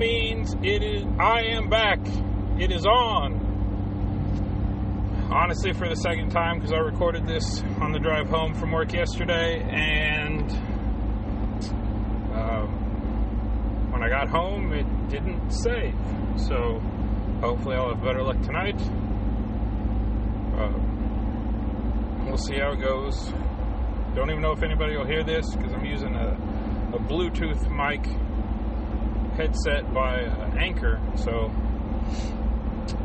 means it is I am back. It is on. Honestly, for the second time, because I recorded this on the drive home from work yesterday, and um, when I got home, it didn't save. So hopefully, I'll have better luck tonight. Uh, we'll see how it goes. Don't even know if anybody will hear this because I'm using a, a Bluetooth mic headset by Anchor. So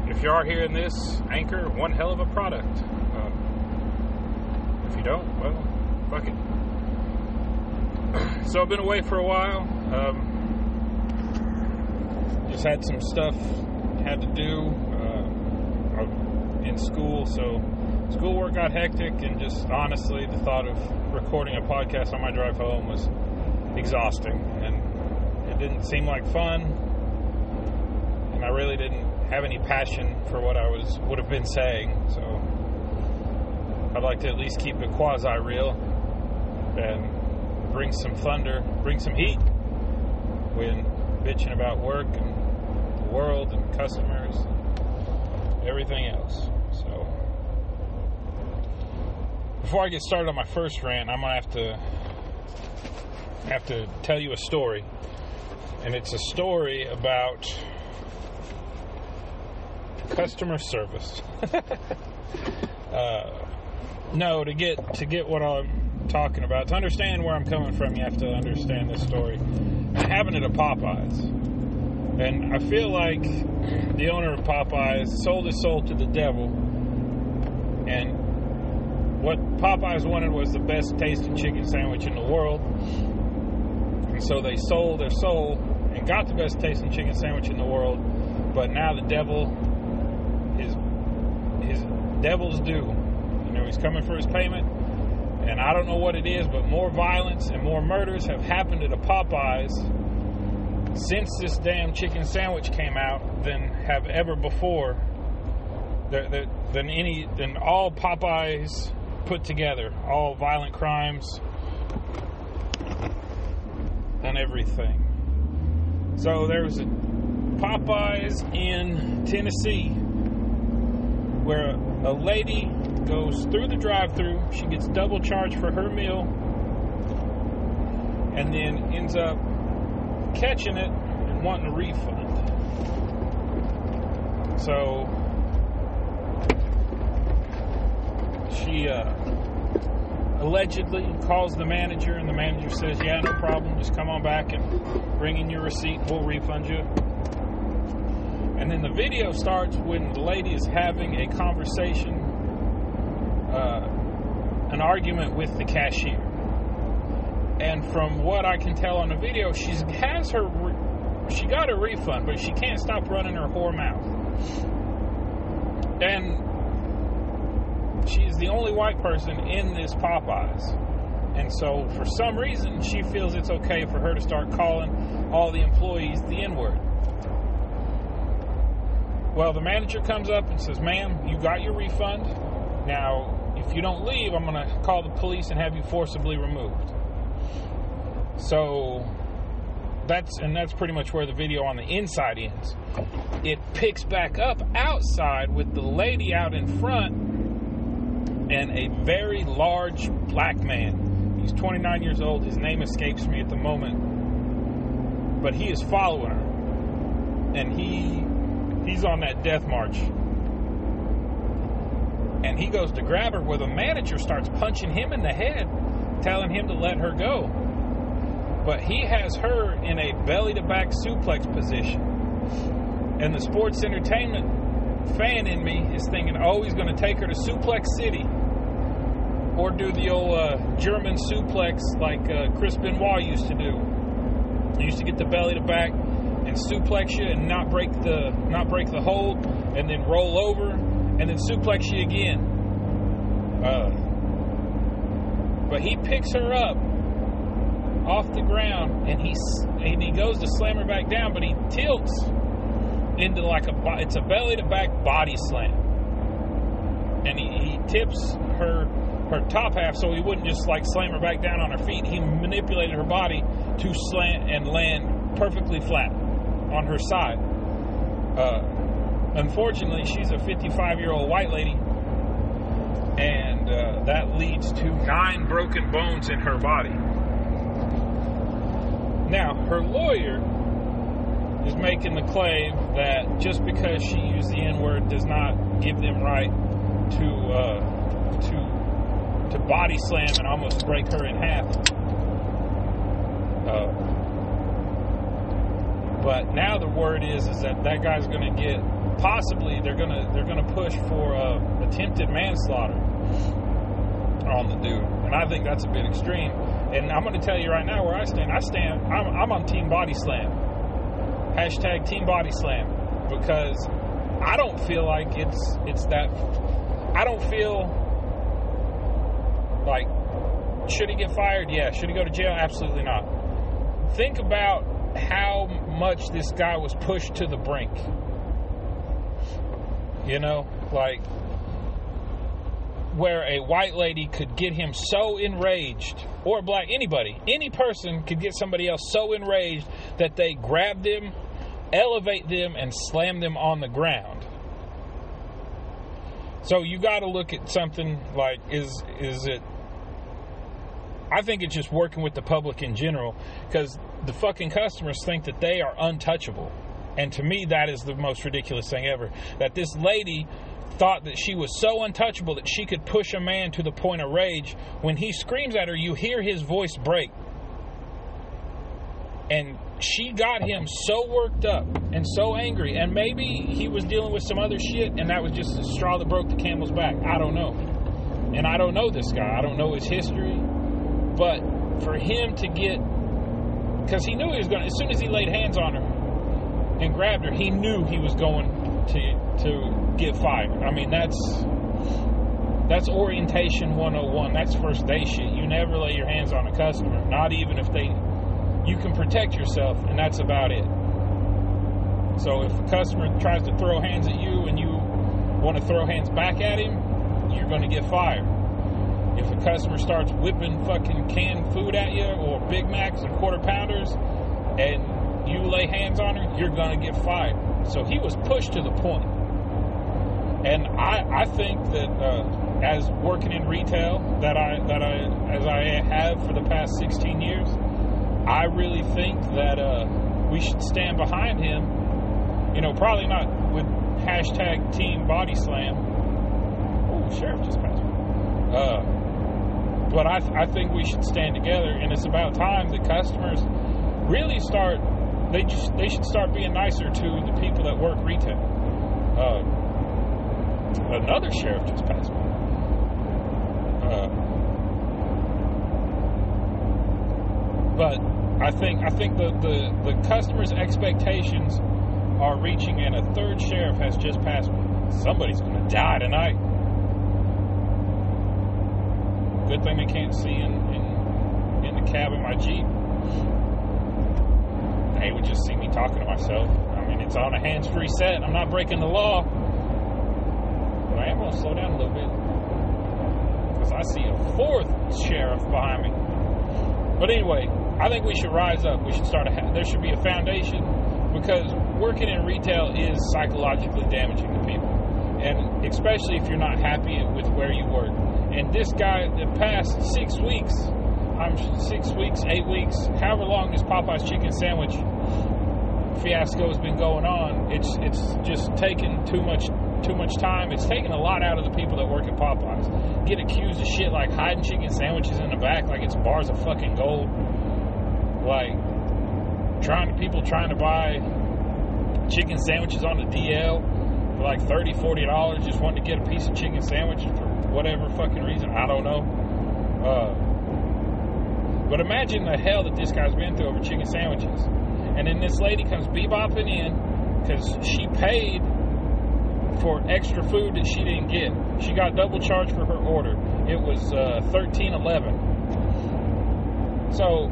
if you are hearing this, Anchor, one hell of a product. Uh, if you don't, well, fuck it. so I've been away for a while. Um, just had some stuff had to do uh, in school, so schoolwork got hectic, and just honestly, the thought of recording a podcast on my drive home was exhausting, and it didn't seem like fun, and I really didn't have any passion for what I was would have been saying. So I'd like to at least keep it quasi real and bring some thunder, bring some heat when bitching about work and the world and customers and everything else. So before I get started on my first rant, I'm gonna have to have to tell you a story, and it's a story about customer service. uh, no, to get to get what I'm talking about, to understand where I'm coming from, you have to understand this story. It happened at a Popeyes, and I feel like the owner of Popeyes sold his soul to the devil, and what Popeyes wanted was the best tasting chicken sandwich in the world. And so they sold their soul and got the best tasting chicken sandwich in the world. But now the devil is his devil's due. You know, he's coming for his payment. And I don't know what it is, but more violence and more murders have happened at a Popeyes since this damn chicken sandwich came out than have ever before. Than any than all Popeyes put together, all violent crimes and everything. So there's a Popeyes in Tennessee where a lady goes through the drive-through, she gets double charged for her meal and then ends up catching it and wanting a refund. So she uh, allegedly calls the manager, and the manager says, Yeah, no problem, just come on back and bring in your receipt, we'll refund you. And then the video starts when the lady is having a conversation, uh, an argument with the cashier. And from what I can tell on the video, she has her, she got a refund, but she can't stop running her whore mouth. And she is the only white person in this Popeyes. And so, for some reason, she feels it's okay for her to start calling all the employees the N word. Well, the manager comes up and says, Ma'am, you got your refund. Now, if you don't leave, I'm going to call the police and have you forcibly removed. So, that's and that's pretty much where the video on the inside ends. It picks back up outside with the lady out in front and a very large black man. He's 29 years old. His name escapes me at the moment, but he is following her, and he he's on that death march. And he goes to grab her, where the manager starts punching him in the head, telling him to let her go. But he has her in a belly to back suplex position. And the sports entertainment fan in me is thinking, oh, he's going to take her to Suplex City or do the old uh, German suplex like uh, Chris Benoit used to do. He used to get the belly to back and suplex you and not break the not break the hold, and then roll over and then suplex you again. Uh, but he picks her up off the ground and he and he goes to slam her back down, but he tilts into like a it's a belly to back body slam, and he, he tips her her top half so he wouldn't just like slam her back down on her feet. He manipulated her body to slant and land perfectly flat on her side. Uh, unfortunately, she's a 55 year old white lady, and uh, that leads to nine broken bones in her body. Now, her lawyer is making the claim that just because she used the N word does not give them right to uh, to to body slam and almost break her in half. Uh, but now the word is is that that guy's going to get possibly they're going to they're going to push for uh, attempted manslaughter on the dude, and I think that's a bit extreme. And I'm going to tell you right now where I stand. I stand. I'm, I'm on Team Body Slam. Hashtag Team Body Slam because I don't feel like it's it's that. I don't feel like should he get fired? Yeah. Should he go to jail? Absolutely not. Think about how much this guy was pushed to the brink. You know, like where a white lady could get him so enraged, or black, anybody, any person could get somebody else so enraged that they grab them, elevate them, and slam them on the ground. So you got to look at something like is is it I think it's just working with the public in general because the fucking customers think that they are untouchable. And to me, that is the most ridiculous thing ever. That this lady thought that she was so untouchable that she could push a man to the point of rage. When he screams at her, you hear his voice break. And she got him so worked up and so angry. And maybe he was dealing with some other shit and that was just the straw that broke the camel's back. I don't know. And I don't know this guy. I don't know his history. But for him to get, because he knew he was going. As soon as he laid hands on her and grabbed her, he knew he was going to to get fired. I mean, that's that's orientation 101. That's first day shit. You never lay your hands on a customer, not even if they. You can protect yourself, and that's about it. So if a customer tries to throw hands at you and you want to throw hands back at him, you're going to get fired. If a customer starts whipping fucking canned food at you or Big Macs and quarter pounders and you lay hands on her, you're going to get fired. So he was pushed to the point. And I, I think that uh, as working in retail, that I that I as I have for the past 16 years, I really think that uh, we should stand behind him. You know, probably not with hashtag Team Body Slam. Oh, sheriff just passed. Uh, but I, I think we should stand together, and it's about time that customers really start. They just they should start being nicer to the people that work retail. Uh, another sheriff just passed me. Uh, but I think I think the, the, the customers' expectations are reaching, and a third sheriff has just passed me. Somebody's going to die tonight. Good thing they can't see in, in, in the cab of my Jeep. They would just see me talking to myself. I mean, it's on a hands free set. I'm not breaking the law. But I am going to slow down a little bit. Because I see a fourth sheriff behind me. But anyway, I think we should rise up. We should start a, there should be a foundation because working in retail is psychologically damaging to people. And especially if you're not happy with where you work. And this guy, the past six weeks, I'm six weeks, eight weeks, however long this Popeye's chicken sandwich fiasco has been going on, it's it's just taken too much too much time. It's taken a lot out of the people that work at Popeyes. Get accused of shit like hiding chicken sandwiches in the back like it's bars of fucking gold. Like trying people trying to buy chicken sandwiches on the DL for like 30 40 dollars just wanting to get a piece of chicken sandwich for whatever fucking reason i don't know. Uh, but imagine the hell that this guy's been through over chicken sandwiches. And then this lady comes bebopping in because she paid for extra food that she didn't get. She got double charged for her order. It was uh, 1311 so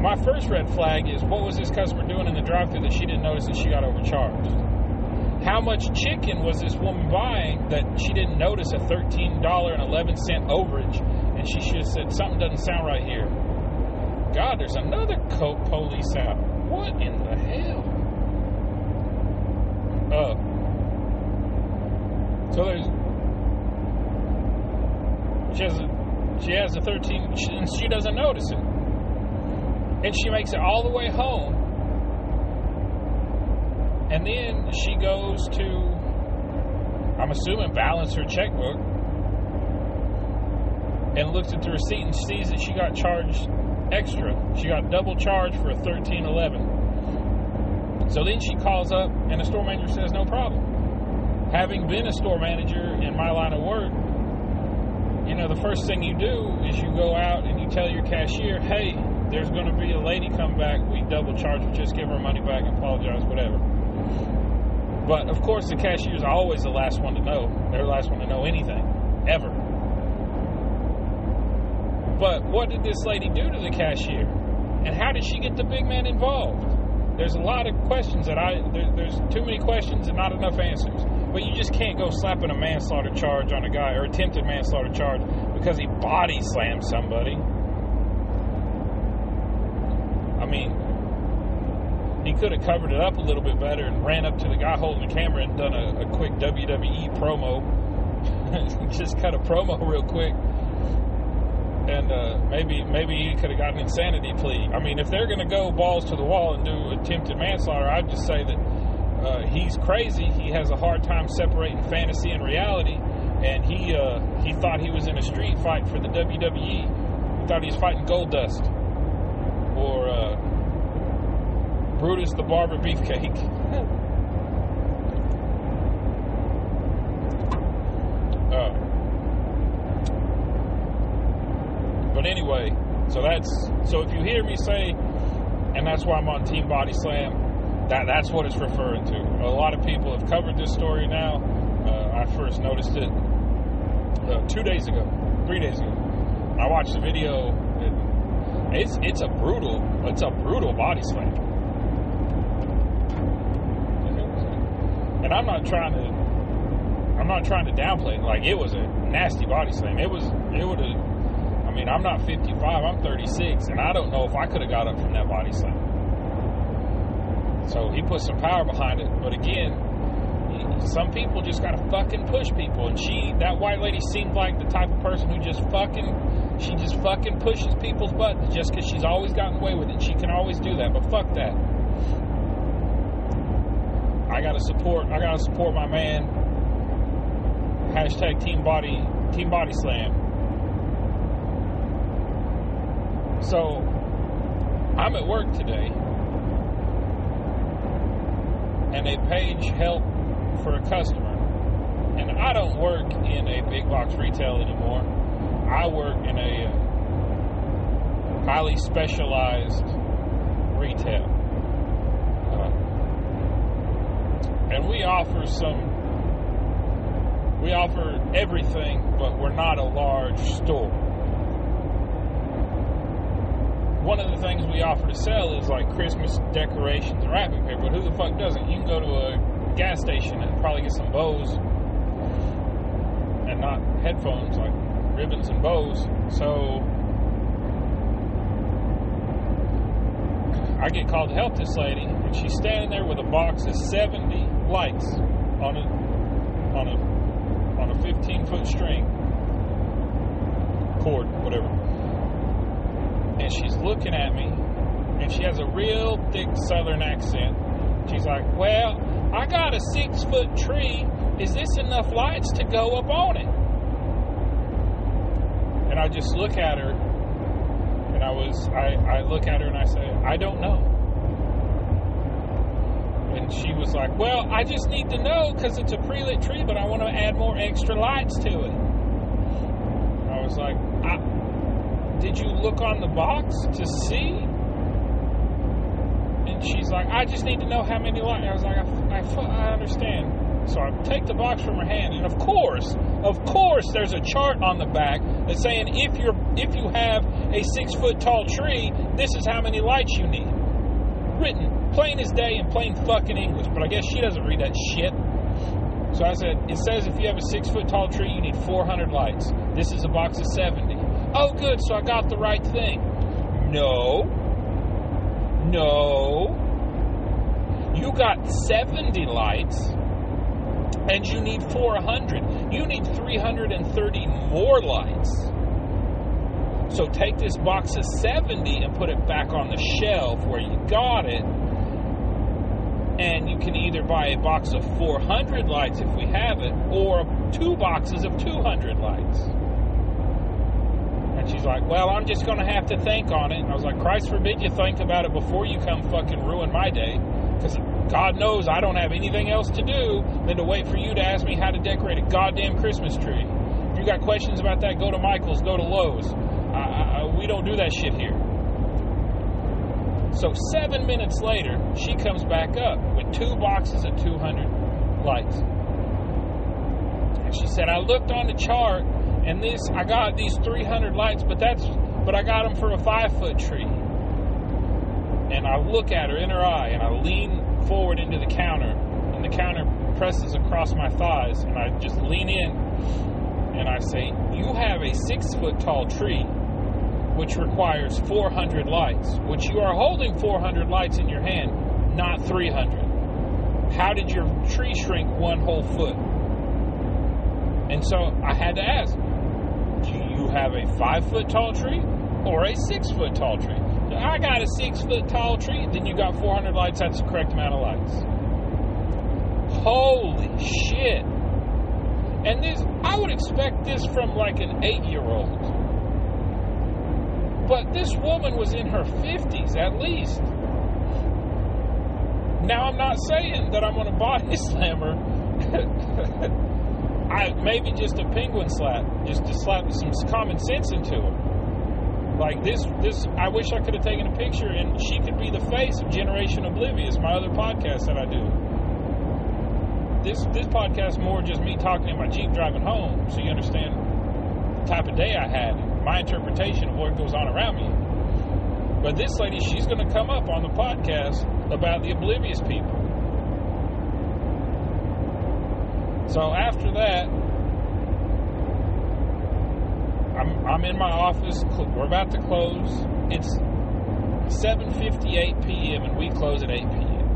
my first red flag is what was this customer doing in the drive-thru that she didn't notice that she got overcharged how much chicken was this woman buying that she didn't notice a $13.11 overage? And she should have said something doesn't sound right here. God there's another coke police out. What in the hell? Uh, so there's she has a, she has a 13 she, and she doesn't notice it, and she makes it all the way home, and then she goes to I'm assuming balance her checkbook and looks at the receipt and sees that she got charged extra. She got double charged for a 1311. So then she calls up and the store manager says no problem. Having been a store manager in my line of work, you know, the first thing you do is you go out and you tell your cashier, hey, there's going to be a lady come back. We double charge her. Just give her money back and apologize, whatever. But of course, the cashier is always the last one to know. They're the last one to know anything, ever. But what did this lady do to the cashier? And how did she get the big man involved? There's a lot of questions that I, there, there's too many questions and not enough answers. But you just can't go slapping a manslaughter charge on a guy or attempted manslaughter charge because he body slammed somebody. I mean, could have covered it up a little bit better and ran up to the guy holding the camera and done a, a quick WWE promo. just cut a promo real quick and uh, maybe maybe he could have got an insanity plea. I mean, if they're going to go balls to the wall and do attempted manslaughter, I'd just say that uh, he's crazy. He has a hard time separating fantasy and reality, and he uh, he thought he was in a street fight for the WWE. He thought he was fighting Goldust or uh, Brutus the Barber Beefcake. Uh, But anyway, so that's so if you hear me say, and that's why I'm on Team Body Slam, that that's what it's referring to. A lot of people have covered this story now. Uh, I first noticed it uh, two days ago, three days ago. I watched the video. And it's it's a brutal it's a brutal body slam, and I'm not trying to I'm not trying to downplay it. Like it was a nasty body slam. It was it would have I mean, I'm not 55, I'm 36, and I don't know if I could have got up from that body slam. So he put some power behind it, but again, some people just gotta fucking push people, and she, that white lady, seemed like the type of person who just fucking, she just fucking pushes people's buttons just because she's always gotten away with it. She can always do that, but fuck that. I gotta support, I gotta support my man. Hashtag Team Body, Team Body Slam. So I'm at work today, and a page help for a customer. And I don't work in a big box retail anymore. I work in a uh, highly specialized retail. Uh, and we offer some, we offer everything, but we're not a large store one of the things we offer to sell is like Christmas decorations and wrapping paper. But who the fuck doesn't? You can go to a gas station and probably get some bows and not headphones, like ribbons and bows. So I get called to help this lady, and she's standing there with a box of 70 lights on a on a on a 15 foot string cord, whatever and she's looking at me, and she has a real thick southern accent. She's like, Well, I got a six foot tree. Is this enough lights to go up on it? And I just look at her, and I was, I, I look at her and I say, I don't know. And she was like, Well, I just need to know because it's a pre lit tree, but I want to add more extra lights to it. I was like, I, did you look on the box to see? And she's like, I just need to know how many lights. I was like, I, I, I understand. So I take the box from her hand, and of course, of course, there's a chart on the back that's saying if you're if you have a six foot tall tree, this is how many lights you need. Written plain as day in plain fucking English, but I guess she doesn't read that shit. So I said, it says if you have a six foot tall tree, you need 400 lights. This is a box of 70. Oh, good, so I got the right thing. No. No. You got 70 lights and you need 400. You need 330 more lights. So take this box of 70 and put it back on the shelf where you got it. And you can either buy a box of 400 lights if we have it, or two boxes of 200 lights. And she's like, Well, I'm just going to have to think on it. And I was like, Christ forbid you think about it before you come fucking ruin my day. Because God knows I don't have anything else to do than to wait for you to ask me how to decorate a goddamn Christmas tree. If you got questions about that, go to Michael's, go to Lowe's. I, I, we don't do that shit here. So seven minutes later, she comes back up with two boxes of 200 lights. And she said, I looked on the chart, and this I got these 300 lights, but that's but I got them for a five foot tree. And I look at her in her eye, and I lean forward into the counter, and the counter presses across my thighs, and I just lean in, and I say, "You have a six foot tall tree." Which requires 400 lights, which you are holding 400 lights in your hand, not 300. How did your tree shrink one whole foot? And so I had to ask, do you have a five foot tall tree or a six foot tall tree? I got a six foot tall tree, then you got 400 lights, that's the correct amount of lights. Holy shit. And this, I would expect this from like an eight year old. But this woman was in her 50s at least. Now, I'm not saying that I'm going to body slam her. I maybe just a penguin slap, just to slap some common sense into her. Like this, this. I wish I could have taken a picture, and she could be the face of Generation Oblivious, my other podcast that I do. This this podcast more just me talking in my Jeep driving home, so you understand the type of day I had my interpretation of what goes on around me. But this lady, she's going to come up on the podcast about the oblivious people. So after that, I'm, I'm in my office. We're about to close. It's 7:58 p.m. and we close at 8 p.m.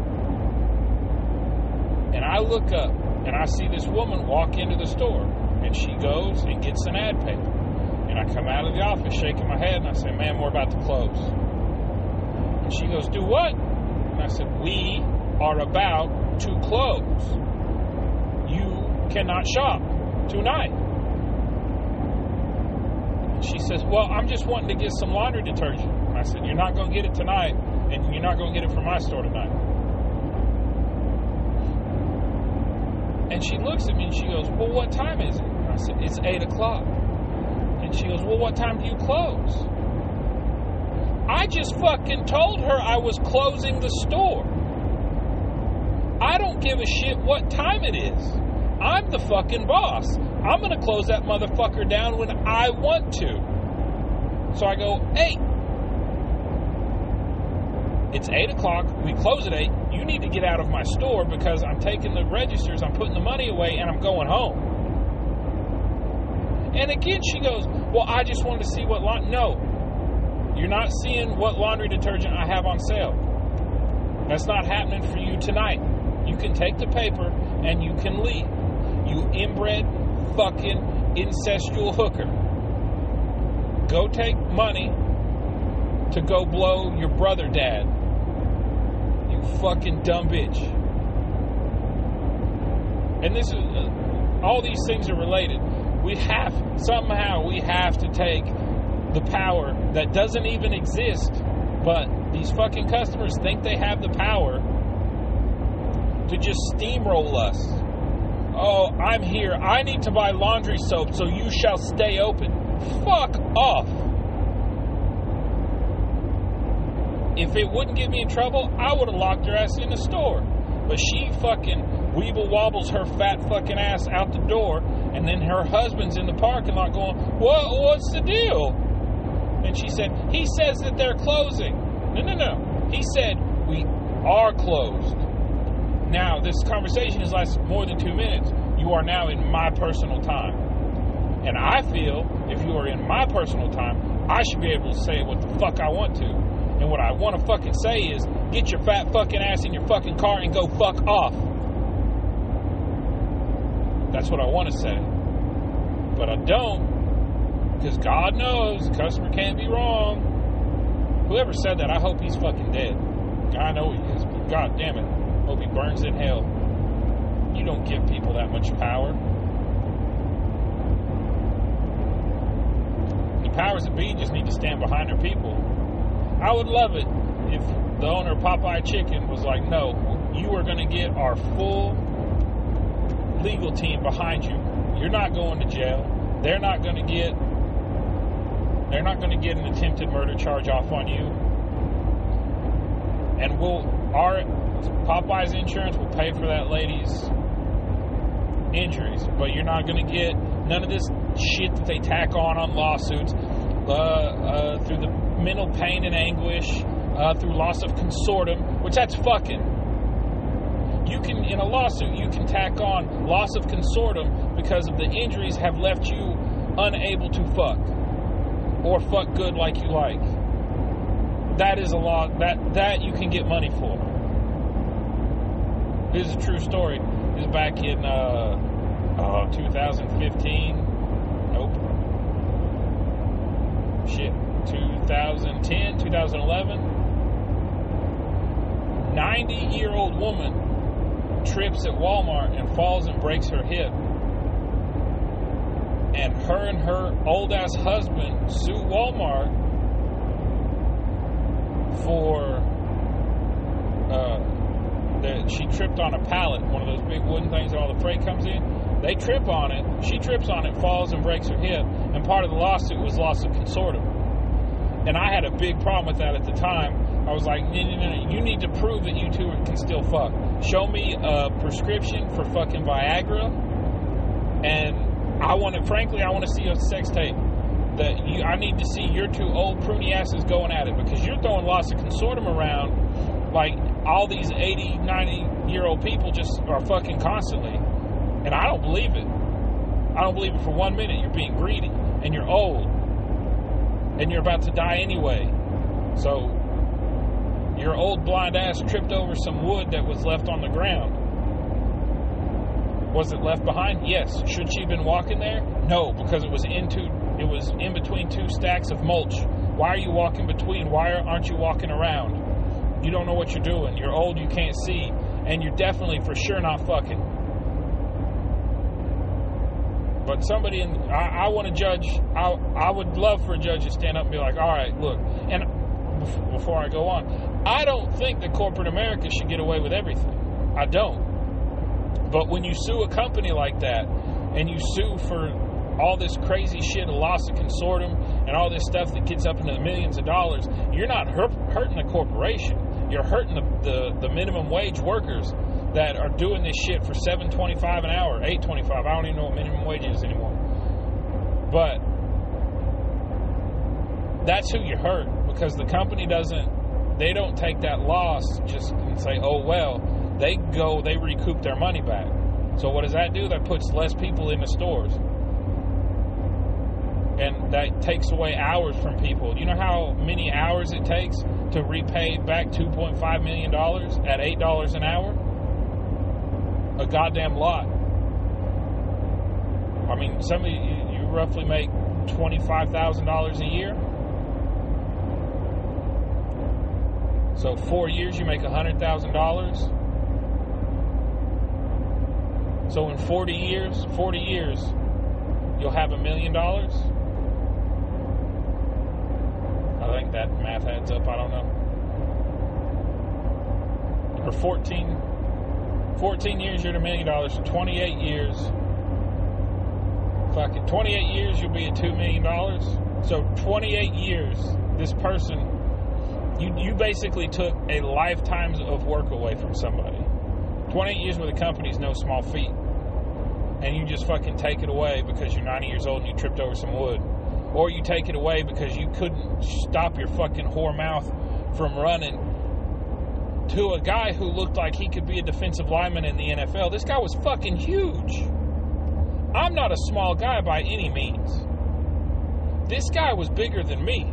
And I look up and I see this woman walk into the store, and she goes and gets an ad paper. I come out of the office shaking my head and I say, Ma'am, we're about to close. And she goes, Do what? And I said, We are about to close. You cannot shop tonight. And she says, Well, I'm just wanting to get some laundry detergent. And I said, You're not going to get it tonight, and you're not going to get it from my store tonight. And she looks at me and she goes, Well, what time is it? And I said, It's 8 o'clock. And she goes, Well, what time do you close? I just fucking told her I was closing the store. I don't give a shit what time it is. I'm the fucking boss. I'm going to close that motherfucker down when I want to. So I go, Hey, it's 8 o'clock. We close at 8. You need to get out of my store because I'm taking the registers, I'm putting the money away, and I'm going home. And again, she goes, Well, I just wanted to see what laundry. No, you're not seeing what laundry detergent I have on sale. That's not happening for you tonight. You can take the paper and you can leave. You inbred fucking incestual hooker. Go take money to go blow your brother dad. You fucking dumb bitch. And this is uh, all these things are related we have somehow we have to take the power that doesn't even exist, but these fucking customers think they have the power to just steamroll us. Oh, I'm here. I need to buy laundry soap, so you shall stay open. Fuck off. If it wouldn't get me in trouble, I would have locked her ass in the store. But she fucking weeble wobbles her fat fucking ass out the door and then her husband's in the parking lot going, What what's the deal? And she said, He says that they're closing. No, no, no. He said, We are closed. Now, this conversation has lasted more than two minutes. You are now in my personal time. And I feel if you are in my personal time, I should be able to say what the fuck I want to. And what I want to fucking say is get your fat fucking ass in your fucking car and go fuck off. That's what I want to say. But I don't, because God knows the customer can't be wrong. Whoever said that, I hope he's fucking dead. I know he is, but God damn it. Hope he burns in hell. You don't give people that much power. The powers that be just need to stand behind their people. I would love it if the owner of Popeye Chicken was like, no, you are going to get our full legal team behind you. You're not going to jail. They're not going to get they're not going to get an attempted murder charge off on you. And we'll our Popeye's insurance will pay for that lady's injuries, but you're not going to get none of this shit that they tack on on lawsuits uh, uh, through the mental pain and anguish, uh, through loss of consortium, which that's fucking. You can, in a lawsuit, you can tack on loss of consortium because of the injuries have left you unable to fuck or fuck good like you like. That is a law that that you can get money for. This is a true story. This is back in uh, uh, 2015. Nope. Shit. 2010, 2011. 90 year old woman trips at Walmart and falls and breaks her hip. And her and her old ass husband sue Walmart for uh, that she tripped on a pallet, one of those big wooden things that all the freight comes in. They trip on it. She trips on it, falls, and breaks her hip. And part of the lawsuit was loss of consortium. And I had a big problem with that at the time. I was like, no, no, no, you need to prove that you two can still fuck. Show me a prescription for fucking Viagra. And I want to, frankly, I want to see a sex tape. That you, I need to see your two old pruny asses going at it because you're throwing lots of consortium around like all these 80, 90 year old people just are fucking constantly. And I don't believe it. I don't believe it for one minute. You're being greedy and you're old and you're about to die anyway. So your old blind ass tripped over some wood that was left on the ground. Was it left behind? Yes. Should she have been walking there? No, because it was into it was in between two stacks of mulch. Why are you walking between? Why aren't you walking around? You don't know what you're doing. You're old, you can't see, and you're definitely for sure not fucking. But somebody in I, I want to judge. I I would love for a judge to stand up and be like, all right, look, and before I go on, I don't think that corporate America should get away with everything. I don't. But when you sue a company like that and you sue for all this crazy shit, a loss of consortium, and all this stuff that gets up into the millions of dollars, you're not hurting the corporation. You're hurting the, the, the minimum wage workers that are doing this shit for seven twenty five an hour, eight twenty five. I don't even know what minimum wage is anymore. But that's who you hurt because the company doesn't they don't take that loss just and say, oh well. They go, they recoup their money back. So what does that do? That puts less people in the stores. And that takes away hours from people. You know how many hours it takes to repay back $2.5 million at $8 an hour? A goddamn lot. I mean, some of you, you roughly make $25,000 a year. So four years, you make $100,000. So in 40 years, 40 years, you'll have a million dollars. I think that math adds up. I don't know. Or 14, 14 years, you're at a million dollars. So 28 years, fuck it, 28 years, you'll be at $2 million. So 28 years, this person, you, you basically took a lifetime of work away from somebody. 28 years with a company is no small feat. And you just fucking take it away because you're 90 years old and you tripped over some wood. Or you take it away because you couldn't stop your fucking whore mouth from running to a guy who looked like he could be a defensive lineman in the NFL. This guy was fucking huge. I'm not a small guy by any means. This guy was bigger than me.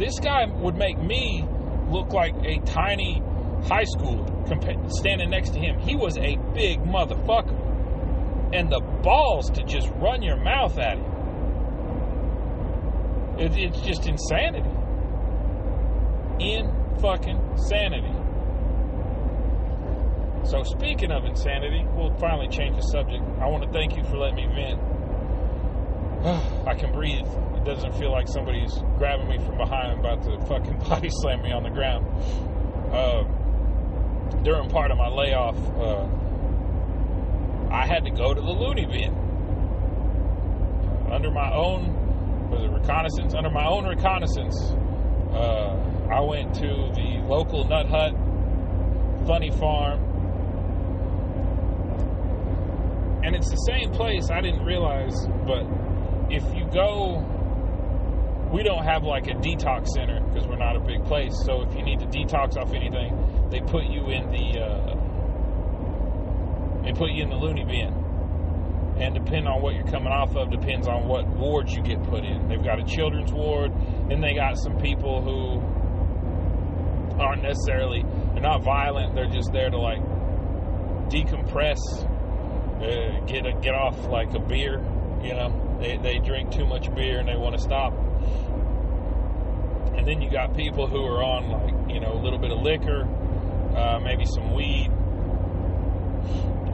This guy would make me look like a tiny high schooler standing next to him. He was a big motherfucker. And the balls to just run your mouth at him. It, it's just insanity. In fucking sanity. So, speaking of insanity, we'll finally change the subject. I want to thank you for letting me vent. I can breathe. It doesn't feel like somebody's grabbing me from behind, about to fucking body slam me on the ground. Uh, during part of my layoff, uh, I had to go to the loony bin. Under my own, was it reconnaissance? Under my own reconnaissance, uh, I went to the local nut hut, funny farm, and it's the same place. I didn't realize, but if you go, we don't have like a detox center because we're not a big place. So if you need to detox off anything, they put you in the uh, they put you in the loony bin. And depending on what you're coming off of, depends on what wards you get put in. They've got a children's ward, then they got some people who aren't necessarily they're not violent. They're just there to like decompress, uh, get a, get off like a beer. You know, they they drink too much beer and they want to stop. And then you got people who are on like you know a little bit of liquor, uh, maybe some weed.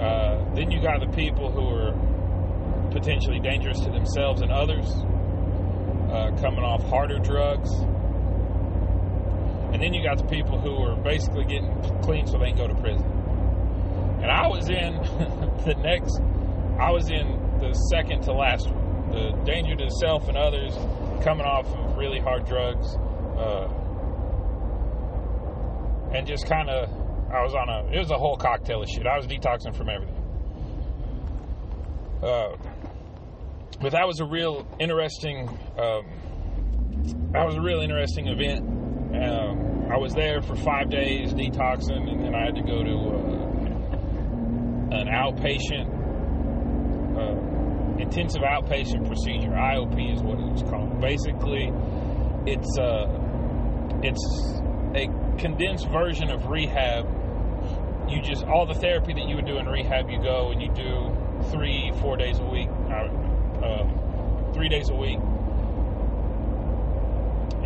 Uh, then you got the people who are potentially dangerous to themselves and others, uh, coming off harder drugs. And then you got the people who are basically getting clean so they can go to prison. And I was in the next, I was in the second to last. The danger to self and others coming off of really hard drugs. Uh, and just kind of, I was on a, it was a whole cocktail of shit. I was detoxing from everything. Uh, but that was a real interesting, um, that was a real interesting event. Um, I was there for five days detoxing, and then I had to go to uh, an outpatient, intensive outpatient procedure. IOP is what it was called. Basically, it's uh, it's a condensed version of rehab. You just all the therapy that you would do in rehab, you go and you do three, four days a week, uh, uh, three days a week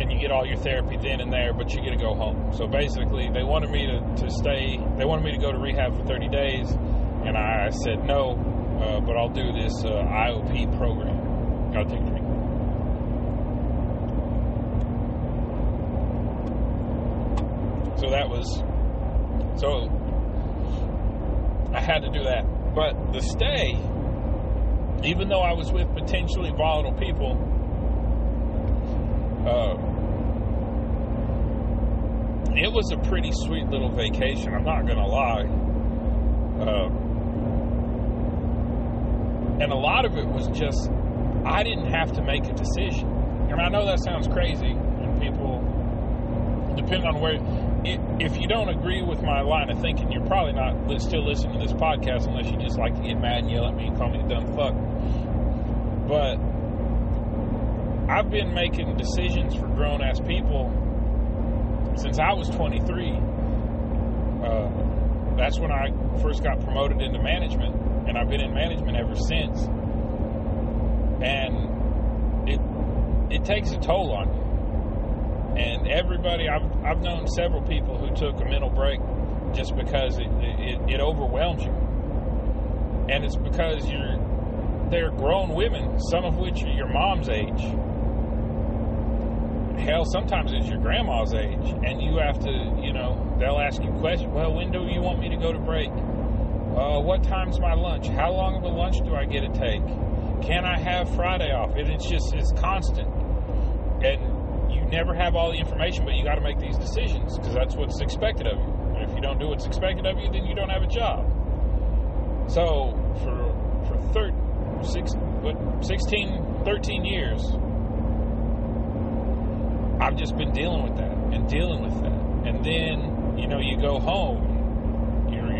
and you get all your therapy then and there, but you get to go home. So basically, they wanted me to, to stay, they wanted me to go to rehab for 30 days, and I said no, uh, but I'll do this uh, IOP program. Gotta take drink. So that was, so I had to do that. But the stay, even though I was with potentially volatile people, uh, it was a pretty sweet little vacation. I'm not gonna lie. Uh, and a lot of it was just I didn't have to make a decision. And I know that sounds crazy, and people, depending on where, if you don't agree with my line of thinking, you're probably not still listening to this podcast unless you just like to get mad and yell at me and call me a dumb fuck. But I've been making decisions for grown ass people since I was 23. Uh, that's when I first got promoted into management, and I've been in management ever since. And it it takes a toll on you. And everybody, I've I've known several people who took a mental break just because it it, it overwhelms you, and it's because you're they're grown women, some of which are your mom's age hell, sometimes it's your grandma's age, and you have to, you know, they'll ask you questions. Well, when do you want me to go to break? Uh, what time's my lunch? How long of a lunch do I get to take? Can I have Friday off? And it's just, it's constant. And you never have all the information, but you got to make these decisions because that's what's expected of you. And if you don't do what's expected of you, then you don't have a job. So for, for thir- six, what, 16, 13 years, I've just been dealing with that and dealing with that. And then, you know, you go home,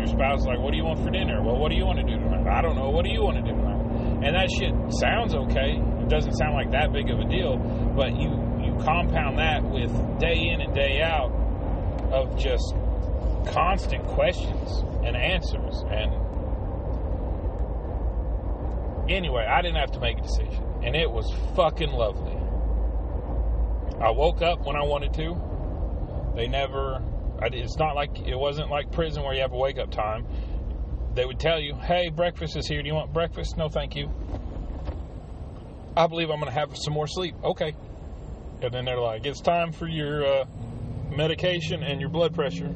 your, spouse like, what do you want for dinner? Well, what do you want to do tonight? I don't know. What do you want to do tonight? And that shit sounds okay. It doesn't sound like that big of a deal, but you, you compound that with day in and day out of just constant questions and answers. And anyway, I didn't have to make a decision, and it was fucking lovely. I woke up when I wanted to. They never. It's not like it wasn't like prison where you have a wake up time. They would tell you, "Hey, breakfast is here. Do you want breakfast?" No, thank you. I believe I'm going to have some more sleep. Okay. And then they're like, "It's time for your uh, medication and your blood pressure.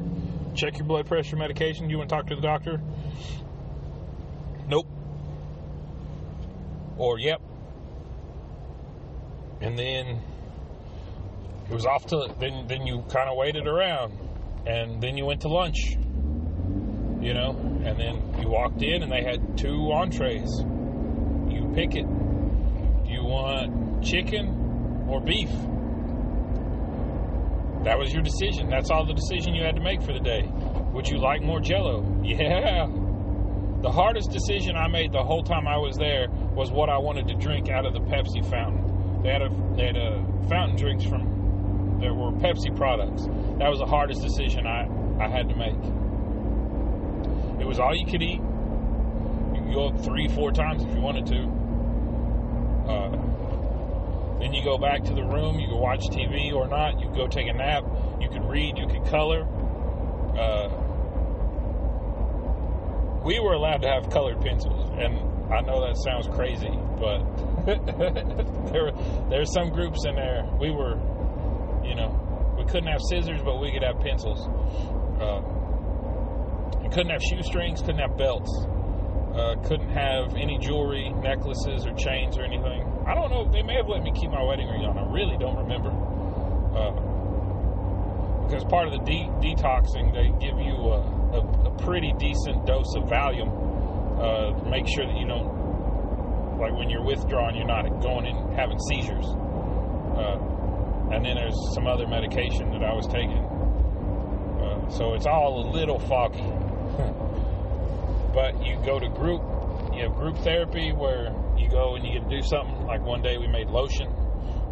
Check your blood pressure, medication. Do you want to talk to the doctor?" Nope. Or yep. And then it was off to then then you kind of waited around and then you went to lunch you know? And then you walked in and they had two entrees. You pick it. Do you want chicken or beef? That was your decision. That's all the decision you had to make for the day. Would you like more jello? Yeah. The hardest decision i made the whole time i was there was what i wanted to drink out of the pepsi fountain. They had a they had a fountain drinks from there were Pepsi products. That was the hardest decision I, I had to make. It was all you could eat. You could go up three, four times if you wanted to. Uh, then you go back to the room. You could watch TV or not. You could go take a nap. You could read. You could color. Uh, we were allowed to have colored pencils, and I know that sounds crazy, but there there's some groups in there. We were you know, couldn't have scissors, but we could have pencils. Uh, you couldn't have shoestrings, couldn't have belts, uh, couldn't have any jewelry, necklaces, or chains or anything. I don't know. They may have let me keep my wedding ring on. I really don't remember. Uh, because part of the de- detoxing, they give you a, a, a, pretty decent dose of Valium uh, to make sure that you don't, like when you're withdrawing, you're not going and having seizures. And then there's some other medication that I was taking. Uh, so it's all a little foggy. but you go to group, you have group therapy where you go and you get to do something. Like one day we made lotion,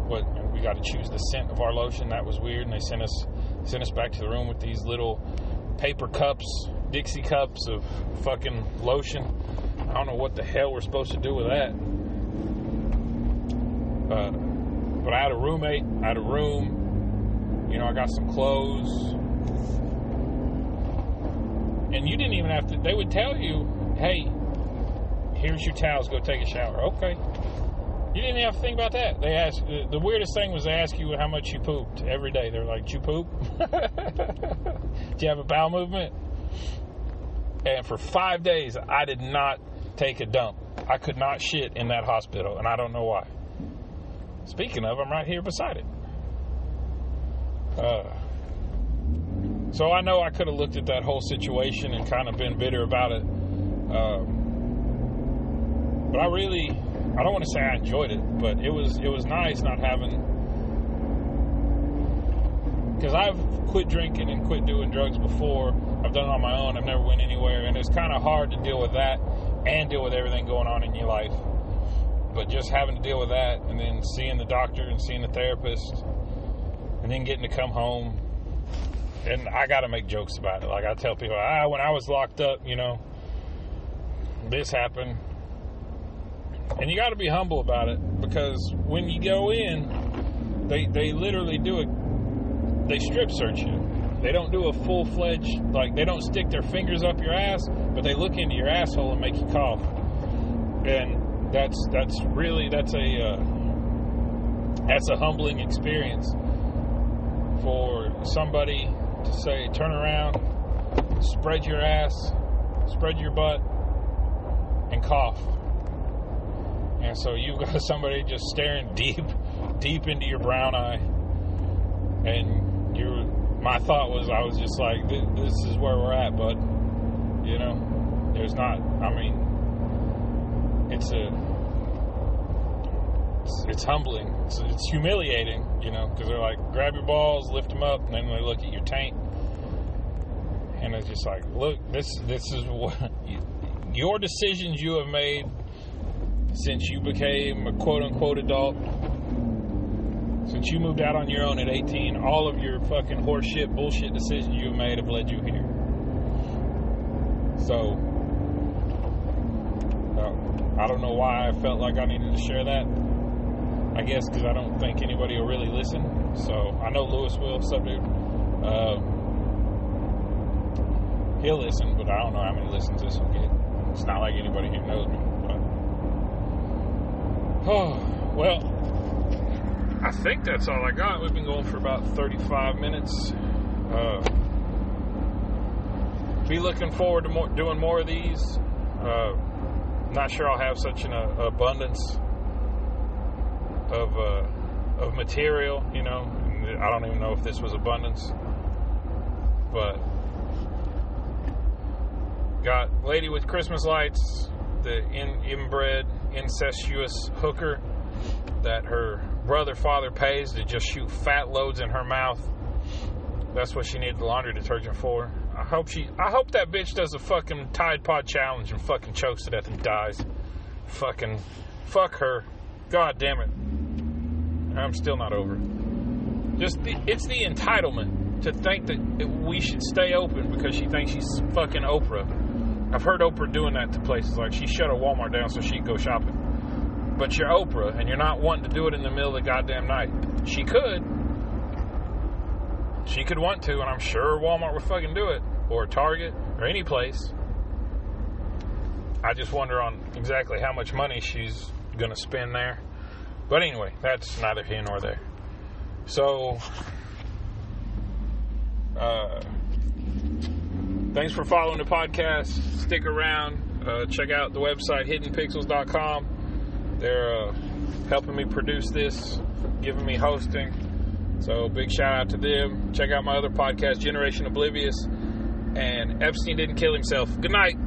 but we got to choose the scent of our lotion. That was weird, and they sent us sent us back to the room with these little paper cups, Dixie cups of fucking lotion. I don't know what the hell we're supposed to do with that. Uh, but I had a roommate, I had a room, you know, I got some clothes. And you didn't even have to, they would tell you, hey, here's your towels, go take a shower. Okay. You didn't have to think about that. They asked, the weirdest thing was they ask you how much you pooped every day. They're like, Do you poop? Do you have a bowel movement? And for five days, I did not take a dump. I could not shit in that hospital, and I don't know why. Speaking of, I'm right here beside it. Uh, so I know I could have looked at that whole situation and kind of been bitter about it. Um, but I really, I don't want to say I enjoyed it, but it was it was nice not having because I've quit drinking and quit doing drugs before. I've done it on my own. I've never went anywhere, and it's kind of hard to deal with that and deal with everything going on in your life. But just having to deal with that and then seeing the doctor and seeing the therapist and then getting to come home. And I got to make jokes about it. Like I tell people, ah, when I was locked up, you know, this happened. And you got to be humble about it because when you go in, they they literally do it. They strip search you. They don't do a full fledged like they don't stick their fingers up your ass, but they look into your asshole and make you cough. And that's that's really that's a uh, that's a humbling experience for somebody to say turn around spread your ass spread your butt and cough. And so you've got somebody just staring deep deep into your brown eye. And you my thought was i was just like this is where we're at bud. You know there's not i mean it's a it's, it's humbling. It's, it's, humiliating, you know, because they're like, grab your balls, lift them up, and then they look at your taint, and it's just like, look, this this is what your decisions you have made since you became a quote unquote adult. Since you moved out on your own at 18, all of your fucking horseshit, bullshit decisions you have made have led you here. So, uh, I don't know why I felt like I needed to share that. I guess because I don't think anybody will really listen. So, I know Lewis will, subject. Uh, he'll listen, but I don't know how many listens this will get. It's not like anybody here knows me. But. Oh, well, I think that's all I got. We've been going for about 35 minutes. Uh, be looking forward to more, doing more of these. Uh, not sure I'll have such an uh, abundance of uh, of material. You know, I don't even know if this was abundance, but got lady with Christmas lights, the in, inbred incestuous hooker that her brother father pays to just shoot fat loads in her mouth. That's what she needed the laundry detergent for. I hope she I hope that bitch does a fucking Tide Pod challenge and fucking chokes to death and dies. Fucking fuck her. God damn it. I'm still not over. Just the, it's the entitlement to think that we should stay open because she thinks she's fucking Oprah. I've heard Oprah doing that to places like she shut a Walmart down so she could go shopping. But you're Oprah and you're not wanting to do it in the middle of the goddamn night. She could. She could want to, and I'm sure Walmart would fucking do it, or Target, or any place. I just wonder on exactly how much money she's going to spend there. But anyway, that's neither here nor there. So, uh, thanks for following the podcast. Stick around. Uh, check out the website, hiddenpixels.com. They're uh, helping me produce this, giving me hosting. So, big shout out to them. Check out my other podcast, Generation Oblivious. And Epstein didn't kill himself. Good night.